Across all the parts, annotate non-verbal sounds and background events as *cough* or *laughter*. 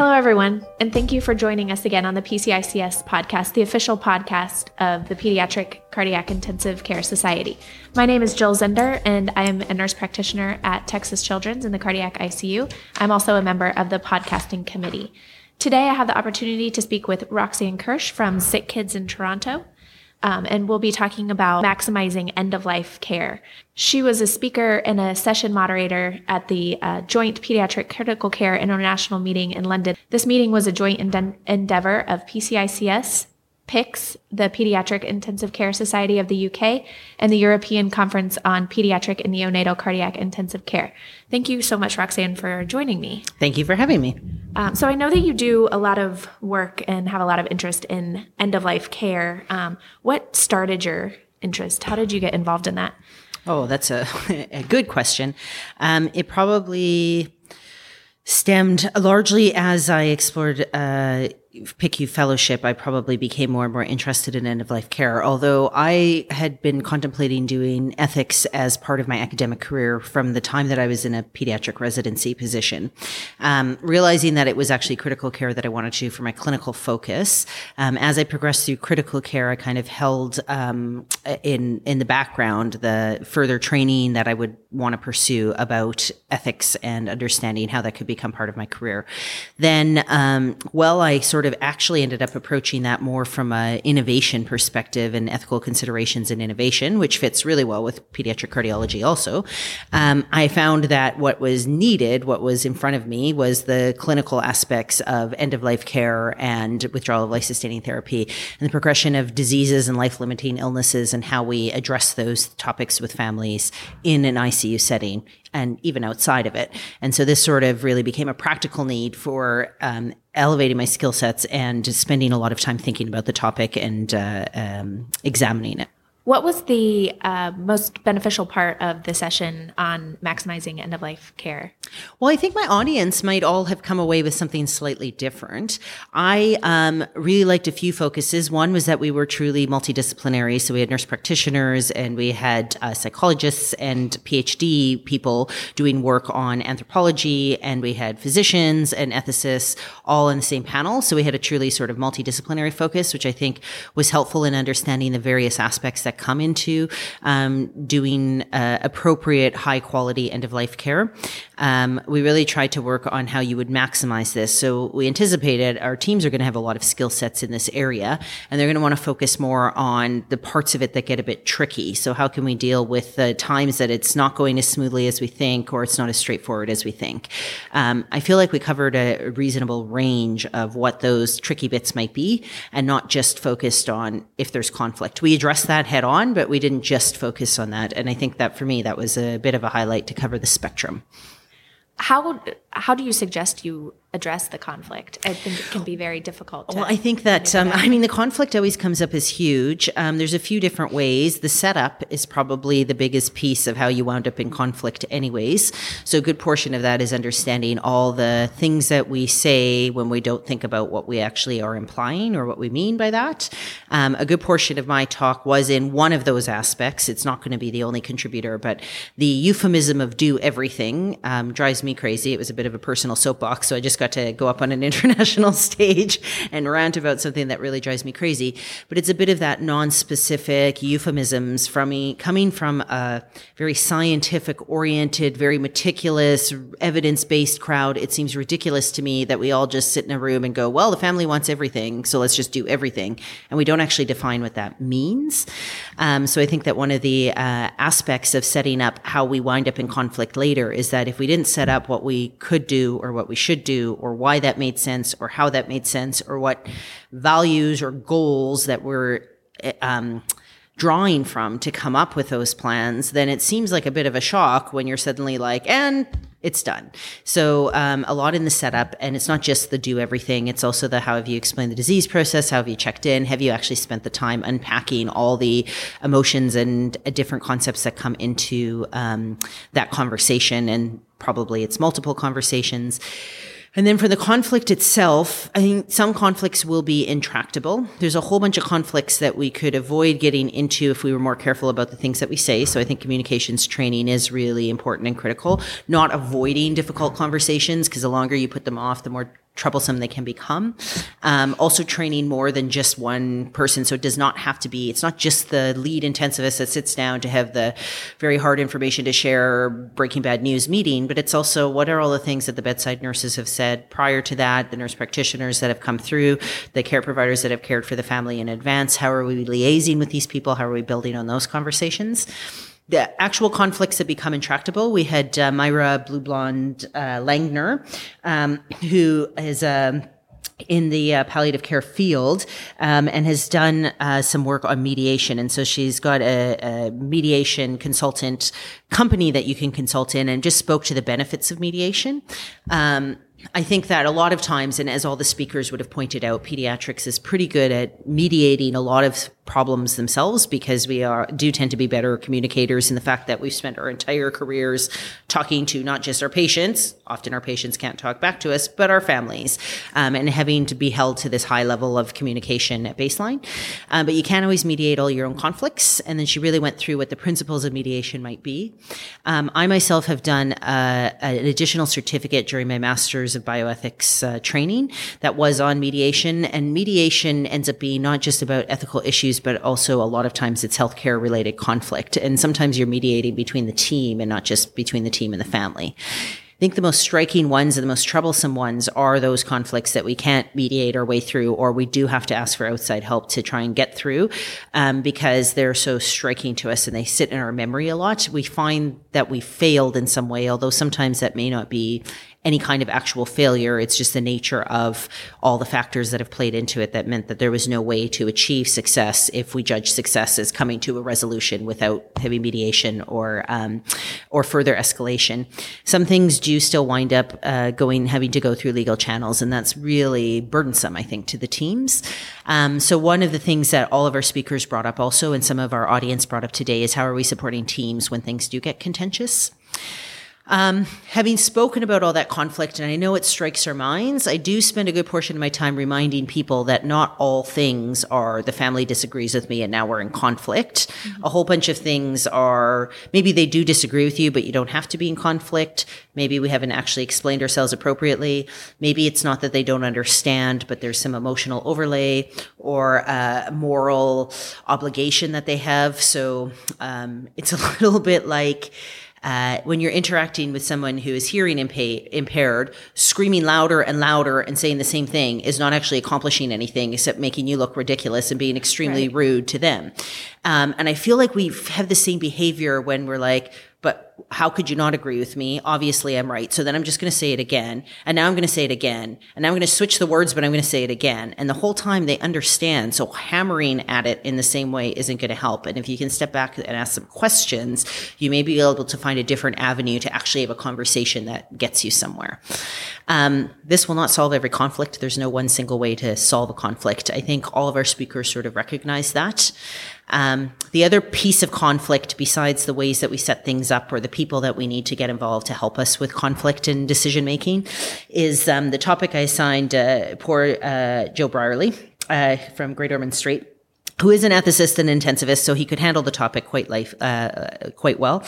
Hello, everyone, and thank you for joining us again on the PCICS podcast, the official podcast of the Pediatric Cardiac Intensive Care Society. My name is Jill Zender, and I am a nurse practitioner at Texas Children's in the cardiac ICU. I'm also a member of the podcasting committee. Today, I have the opportunity to speak with Roxanne Kirsch from Sick Kids in Toronto. Um, and we'll be talking about maximizing end of life care. She was a speaker and a session moderator at the uh, Joint Pediatric Critical Care International meeting in London. This meeting was a joint endeavor of PCICS, PICS, the Pediatric Intensive Care Society of the UK, and the European Conference on Pediatric and Neonatal Cardiac Intensive Care. Thank you so much, Roxanne, for joining me. Thank you for having me. Um, so I know that you do a lot of work and have a lot of interest in end of life care. Um, what started your interest? How did you get involved in that? Oh, that's a, *laughs* a good question. Um, it probably stemmed largely as I explored uh, PICU fellowship, I probably became more and more interested in end of life care. Although I had been contemplating doing ethics as part of my academic career from the time that I was in a pediatric residency position, um, realizing that it was actually critical care that I wanted to do for my clinical focus. Um, as I progressed through critical care, I kind of held um, in in the background the further training that I would want to pursue about ethics and understanding how that could become part of my career. Then, um, well, I sort of actually ended up approaching that more from a innovation perspective and ethical considerations in innovation, which fits really well with pediatric cardiology also. Um, I found that what was needed, what was in front of me was the clinical aspects of end of life care and withdrawal of life sustaining therapy and the progression of diseases and life limiting illnesses and how we address those topics with families in an ICU setting and even outside of it. And so this sort of really became a practical need for um, elevating my skill sets and spending a lot of time thinking about the topic and uh, um, examining it. What was the uh, most beneficial part of the session on maximizing end of life care? Well, I think my audience might all have come away with something slightly different. I um, really liked a few focuses. One was that we were truly multidisciplinary. So we had nurse practitioners and we had uh, psychologists and PhD people doing work on anthropology, and we had physicians and ethicists all in the same panel. So we had a truly sort of multidisciplinary focus, which I think was helpful in understanding the various aspects that come into um, doing uh, appropriate, high quality end of life care. Um, we really tried to work on how you would maximize this. So we anticipated our teams are going to have a lot of skill sets in this area, and they're going to want to focus more on the parts of it that get a bit tricky. So how can we deal with the times that it's not going as smoothly as we think, or it's not as straightforward as we think? Um, I feel like we covered a reasonable range of what those tricky bits might be, and not just focused on if there's conflict. We addressed that head on, but we didn't just focus on that. And I think that for me, that was a bit of a highlight to cover the spectrum. How how do you suggest you address the conflict? I think it can be very difficult. well, I think that um, I mean the conflict always comes up as huge. Um, there's a few different ways. The setup is probably the biggest piece of how you wound up in conflict, anyways. So a good portion of that is understanding all the things that we say when we don't think about what we actually are implying or what we mean by that. Um, a good portion of my talk was in one of those aspects. It's not going to be the only contributor, but the euphemism of "do everything" um, drives me crazy. It was a bit of a personal soapbox, so I just got to go up on an *laughs* international stage and rant about something that really drives me crazy. But it's a bit of that non-specific euphemisms from me coming from a very scientific oriented, very meticulous, evidence-based crowd. It seems ridiculous to me that we all just sit in a room and go, well, the family wants everything, so let's just do everything. And we don't actually define what that means. Um, so I think that one of the uh, aspects of setting up how we wind up in conflict later is that if we didn't set up what we could do or what we should do or why that made sense or how that made sense or what values or goals that we're um, drawing from to come up with those plans, then it seems like a bit of a shock when you're suddenly like, and it's done. So um, a lot in the setup, and it's not just the do everything. It's also the how have you explained the disease process? How have you checked in? Have you actually spent the time unpacking all the emotions and uh, different concepts that come into um, that conversation? And probably it's multiple conversations. And then for the conflict itself, I think some conflicts will be intractable. There's a whole bunch of conflicts that we could avoid getting into if we were more careful about the things that we say. So I think communications training is really important and critical. Not avoiding difficult conversations because the longer you put them off, the more troublesome they can become. Um, also training more than just one person. So it does not have to be, it's not just the lead intensivist that sits down to have the very hard information to share breaking bad news meeting, but it's also what are all the things that the bedside nurses have said prior to that, the nurse practitioners that have come through, the care providers that have cared for the family in advance. How are we liaising with these people? How are we building on those conversations? The actual conflicts that become intractable. We had uh, Myra Bluebond uh, Langner, um, who is a um, in the uh, palliative care field um, and has done uh, some work on mediation. And so she's got a, a, mediation consultant company that you can consult in and just spoke to the benefits of mediation. Um, I think that a lot of times, and as all the speakers would have pointed out, pediatrics is pretty good at mediating a lot of problems themselves because we are do tend to be better communicators. In the fact that we've spent our entire careers talking to not just our patients often our patients can't talk back to us but our families um, and having to be held to this high level of communication at baseline. Um, but you can't always mediate all your own conflicts. And then she really went through what the principles of mediation might be. Um, i myself have done uh, an additional certificate during my master's of bioethics uh, training that was on mediation. And mediation ends up being not just about ethical issues but also a lot of times it's healthcare related conflict. And sometimes you're mediating between the team and not just between the team and the family. I think the most striking ones and the most troublesome ones are those conflicts that we can't mediate our way through, or we do have to ask for outside help to try and get through, um, because they're so striking to us and they sit in our memory a lot. We find that we failed in some way, although sometimes that may not be any kind of actual failure. It's just the nature of all the factors that have played into it that meant that there was no way to achieve success if we judge success as coming to a resolution without heavy mediation or um, or further escalation. Some things do still wind up uh, going having to go through legal channels, and that's really burdensome, I think, to the teams. Um, so one of the things that all of our speakers brought up also, and some of our audience brought up today, is how are we supporting teams when things do get contentious? Um, having spoken about all that conflict, and I know it strikes our minds, I do spend a good portion of my time reminding people that not all things are the family disagrees with me and now we're in conflict. Mm-hmm. A whole bunch of things are maybe they do disagree with you, but you don't have to be in conflict. Maybe we haven't actually explained ourselves appropriately. Maybe it's not that they don't understand, but there's some emotional overlay or a moral obligation that they have. So um, it's a *laughs* little bit like, uh, when you're interacting with someone who is hearing impa- impaired, screaming louder and louder and saying the same thing is not actually accomplishing anything except making you look ridiculous and being extremely right. rude to them. Um, and I feel like we have the same behavior when we're like, but how could you not agree with me? Obviously, I'm right. So then I'm just going to say it again. And now I'm going to say it again. And now I'm going to switch the words, but I'm going to say it again. And the whole time they understand. So hammering at it in the same way isn't going to help. And if you can step back and ask some questions, you may be able to find a different avenue to actually have a conversation that gets you somewhere. Um, this will not solve every conflict. There's no one single way to solve a conflict. I think all of our speakers sort of recognize that. Um, the other piece of conflict, besides the ways that we set things up or the people that we need to get involved to help us with conflict and decision making, is um, the topic I assigned uh, poor uh, Joe Brierley uh, from Great Ormond Street who is an ethicist and intensivist, so he could handle the topic quite life uh, quite well.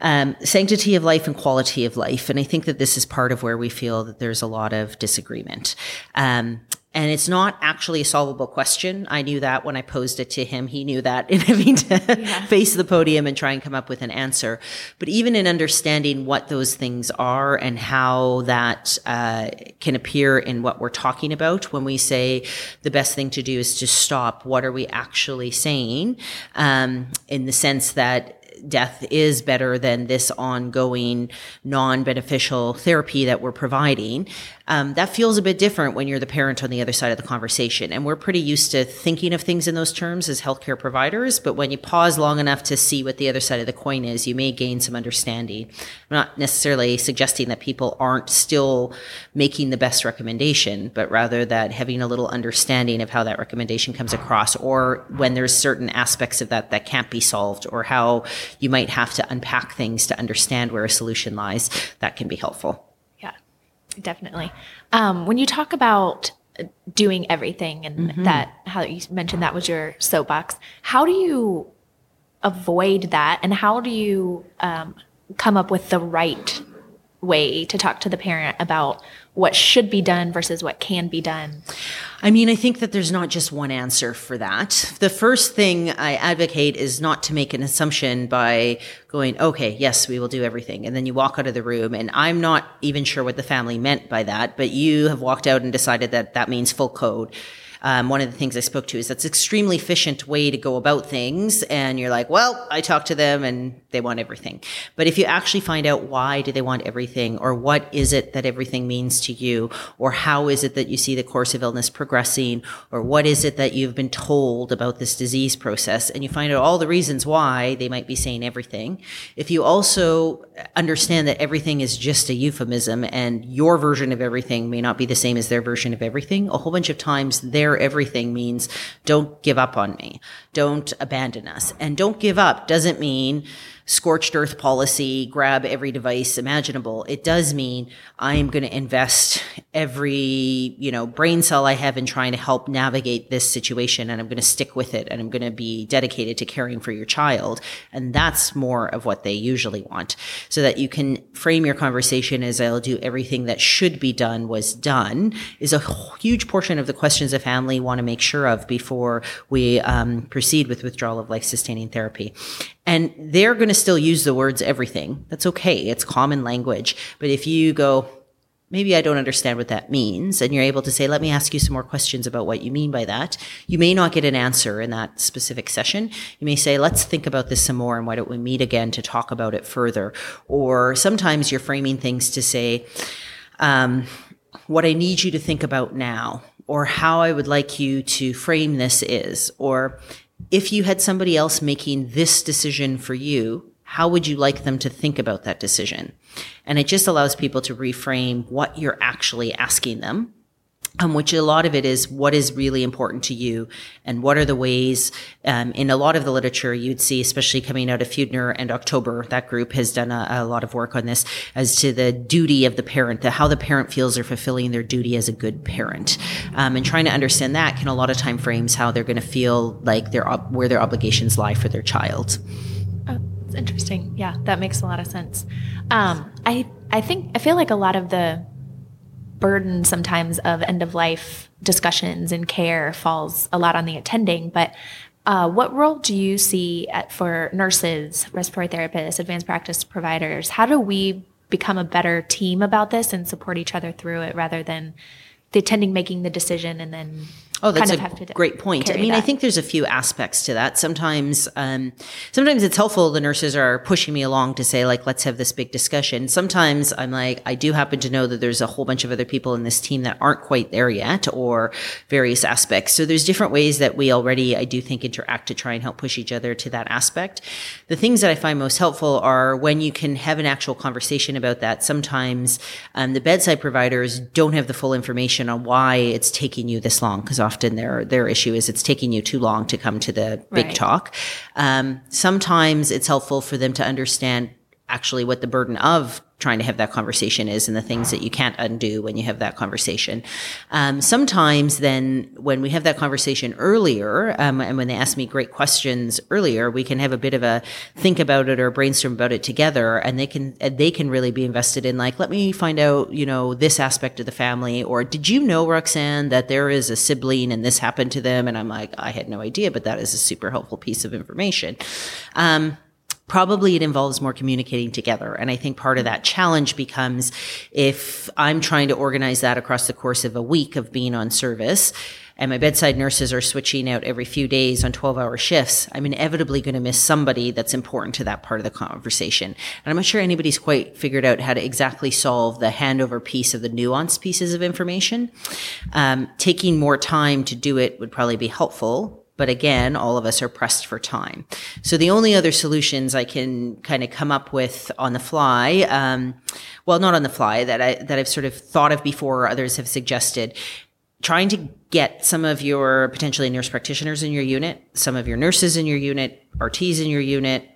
Um, sanctity of life and quality of life, and I think that this is part of where we feel that there's a lot of disagreement. Um, and it's not actually a solvable question. I knew that when I posed it to him. He knew that *laughs* in having to yeah. face the podium and try and come up with an answer. But even in understanding what those things are and how that uh, can appear in what we're talking about when we say the best thing to do is to stop, what are we actually saying? Um, in the sense that death is better than this ongoing non-beneficial therapy that we're providing um, that feels a bit different when you're the parent on the other side of the conversation. And we're pretty used to thinking of things in those terms as healthcare providers. But when you pause long enough to see what the other side of the coin is, you may gain some understanding. I'm not necessarily suggesting that people aren't still making the best recommendation, but rather that having a little understanding of how that recommendation comes across or when there's certain aspects of that that can't be solved or how you might have to unpack things to understand where a solution lies, that can be helpful. Definitely. Um, when you talk about doing everything and mm-hmm. that, how you mentioned that was your soapbox, how do you avoid that and how do you um, come up with the right way to talk to the parent about what should be done versus what can be done? I mean, I think that there's not just one answer for that. The first thing I advocate is not to make an assumption by going, okay, yes, we will do everything. And then you walk out of the room and I'm not even sure what the family meant by that, but you have walked out and decided that that means full code um, one of the things I spoke to is that's extremely efficient way to go about things. And you're like, well, I talked to them and they want everything. But if you actually find out why do they want everything or what is it that everything means to you or how is it that you see the course of illness progressing or what is it that you've been told about this disease process and you find out all the reasons why they might be saying everything. If you also understand that everything is just a euphemism and your version of everything may not be the same as their version of everything, a whole bunch of times their everything means don't give up on me. Don't abandon us. And don't give up doesn't mean scorched earth policy, grab every device imaginable. It does mean I'm going to invest every, you know, brain cell I have in trying to help navigate this situation and I'm going to stick with it and I'm going to be dedicated to caring for your child. And that's more of what they usually want so that you can frame your conversation as I'll do everything that should be done was done is a huge portion of the questions a family want to make sure of before we um, proceed with withdrawal of life sustaining therapy. And they're going to still use the words everything. That's okay. It's common language. But if you go, maybe I don't understand what that means, and you're able to say, let me ask you some more questions about what you mean by that, you may not get an answer in that specific session. You may say, let's think about this some more, and why don't we meet again to talk about it further? Or sometimes you're framing things to say, um, what I need you to think about now, or how I would like you to frame this is, or if you had somebody else making this decision for you, how would you like them to think about that decision? And it just allows people to reframe what you're actually asking them um, which a lot of it is what is really important to you and what are the ways um, in a lot of the literature you'd see especially coming out of Feudtner and October that group has done a, a, lot of work on this as to the duty of the parent the, how the parent feels they're fulfilling their duty as a good parent. Um, and trying to understand that can a lot of time frames how they're going to feel like their where their obligations lie for their child. Oh, interesting. Yeah that makes a lot of sense. Um, I I think I feel like a lot of the burden sometimes of end of life discussions and care falls a lot on the attending. But uh, what role do you see at, for nurses, respiratory therapists, advanced practice providers? How do we become a better team about this and support each other through it rather than the attending making the decision and then Oh, that's kind of a great point. I mean, that. I think there's a few aspects to that. Sometimes, um, sometimes it's helpful. The nurses are pushing me along to say, like, let's have this big discussion. Sometimes I'm like, I do happen to know that there's a whole bunch of other people in this team that aren't quite there yet or various aspects. So there's different ways that we already, I do think, interact to try and help push each other to that aspect. The things that I find most helpful are when you can have an actual conversation about that. Sometimes, um, the bedside providers don't have the full information on why it's taking you this long because often their their issue is it's taking you too long to come to the big right. talk. Um, sometimes it's helpful for them to understand actually what the burden of trying to have that conversation is and the things that you can't undo when you have that conversation. Um, sometimes then when we have that conversation earlier, um, and when they ask me great questions earlier, we can have a bit of a think about it or brainstorm about it together and they can, they can really be invested in like, let me find out, you know, this aspect of the family or did you know, Roxanne, that there is a sibling and this happened to them? And I'm like, I had no idea, but that is a super helpful piece of information. Um, probably it involves more communicating together. And I think part of that challenge becomes if I'm trying to organize that across the course of a week of being on service, and my bedside nurses are switching out every few days on 12 hour shifts, I'm inevitably going to miss somebody that's important to that part of the conversation. And I'm not sure anybody's quite figured out how to exactly solve the handover piece of the nuanced pieces of information. Um, taking more time to do it would probably be helpful but again, all of us are pressed for time. So the only other solutions I can kind of come up with on the fly, um, well, not on the fly that I, that I've sort of thought of before or others have suggested, trying to get some of your potentially nurse practitioners in your unit, some of your nurses in your unit, RTs in your unit,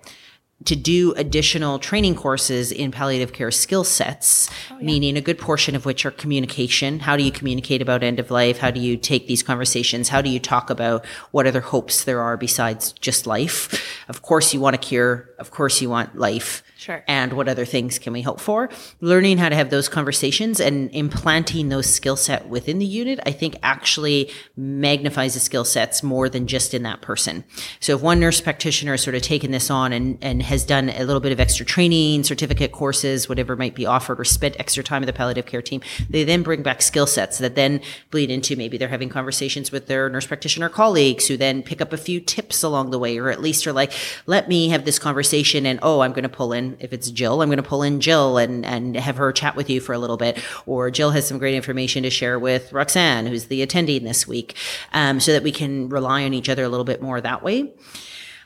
to do additional training courses in palliative care skill sets, oh, yeah. meaning a good portion of which are communication. How do you communicate about end of life? How do you take these conversations? How do you talk about what other hopes there are besides just life? Of course, you want a cure. Of course, you want life. Sure. And what other things can we hope for? Learning how to have those conversations and implanting those skill set within the unit, I think actually magnifies the skill sets more than just in that person. So if one nurse practitioner has sort of taken this on and, and has done a little bit of extra training, certificate courses, whatever might be offered, or spent extra time with the palliative care team, they then bring back skill sets that then bleed into maybe they're having conversations with their nurse practitioner colleagues who then pick up a few tips along the way, or at least are like, let me have this conversation and oh, I'm going to pull in, if it's Jill, I'm going to pull in Jill and, and have her chat with you for a little bit. Or Jill has some great information to share with Roxanne, who's the attending this week, um, so that we can rely on each other a little bit more that way.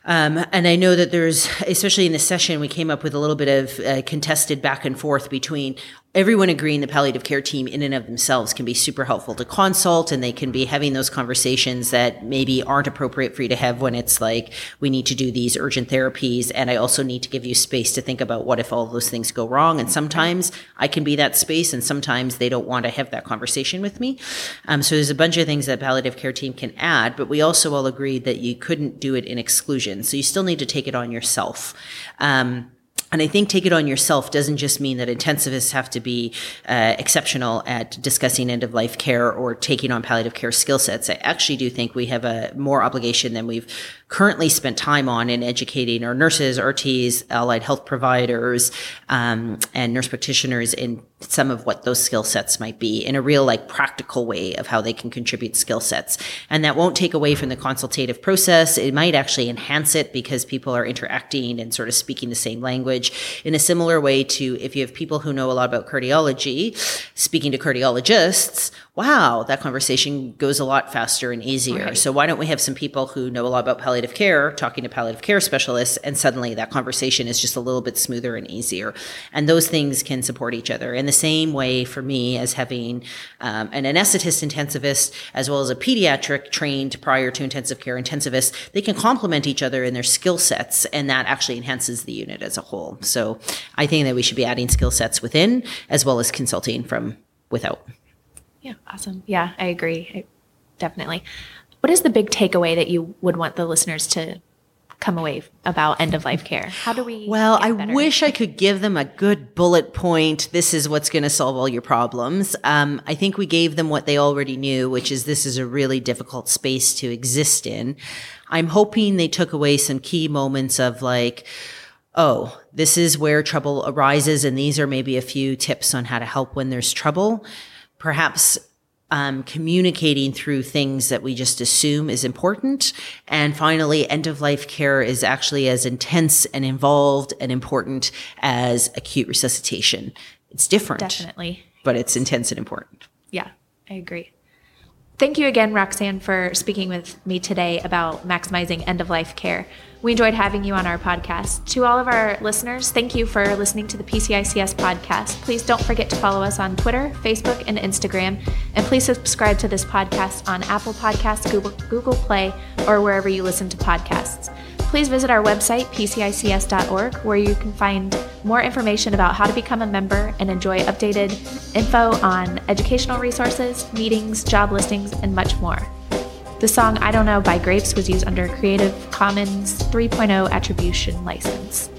Um, and I know that there's, especially in this session, we came up with a little bit of uh, contested back and forth between everyone agreeing the palliative care team in and of themselves can be super helpful to consult and they can be having those conversations that maybe aren't appropriate for you to have when it's like we need to do these urgent therapies and i also need to give you space to think about what if all those things go wrong. And sometimes i can be that space and sometimes they don't want to have that conversation with me. Um, so there's a bunch of things that palliative care team can add but we also all agreed that you couldn't do it in exclusion. So you still need to take it on yourself. Um, and I think take it on yourself doesn't just mean that intensivists have to be uh, exceptional at discussing end of life care or taking on palliative care skill sets. I actually do think we have a more obligation than we've currently spent time on in educating our nurses, RTs, allied health providers, um, and nurse practitioners in some of what those skill sets might be in a real like practical way of how they can contribute skill sets. And that won't take away from the consultative process. It might actually enhance it because people are interacting and sort of speaking the same language in a similar way to if you have people who know a lot about cardiology speaking to cardiologists wow, that conversation goes a lot faster and easier. Right. So why don't we have some people who know a lot about palliative care talking to palliative care specialists and suddenly that conversation is just a little bit smoother and easier. And those things can support each other in the same way for me as having um, an anesthetist intensivist as well as a pediatric trained prior to intensive care intensivist, they can complement each other in their skill sets and that actually enhances the unit as a whole. So I think that we should be adding skill sets within as well as consulting from without. Yeah, awesome. Yeah, I agree. I, definitely. What is the big takeaway that you would want the listeners to come away about end of life care? How do we? Well, I wish I could give them a good bullet point. This is what's going to solve all your problems. Um, I think we gave them what they already knew, which is this is a really difficult space to exist in. I'm hoping they took away some key moments of like, oh, this is where trouble arises, and these are maybe a few tips on how to help when there's trouble perhaps um, communicating through things that we just assume is important. And finally, end of life care is actually as intense and involved and important as acute resuscitation. It's different. Definitely. But it's intense and important. Yeah, I agree. Thank you again, Roxanne, for speaking with me today about maximizing end of life care. We enjoyed having you on our podcast. To all of our listeners, thank you for listening to the PCICS podcast. Please don't forget to follow us on Twitter, Facebook, and Instagram. And please subscribe to this podcast on Apple Podcasts, Google, Google Play, or wherever you listen to podcasts. Please visit our website, pcics.org, where you can find more information about how to become a member and enjoy updated info on educational resources, meetings, job listings, and much more. The song I Don't Know by Grapes was used under a Creative Commons 3.0 Attribution License.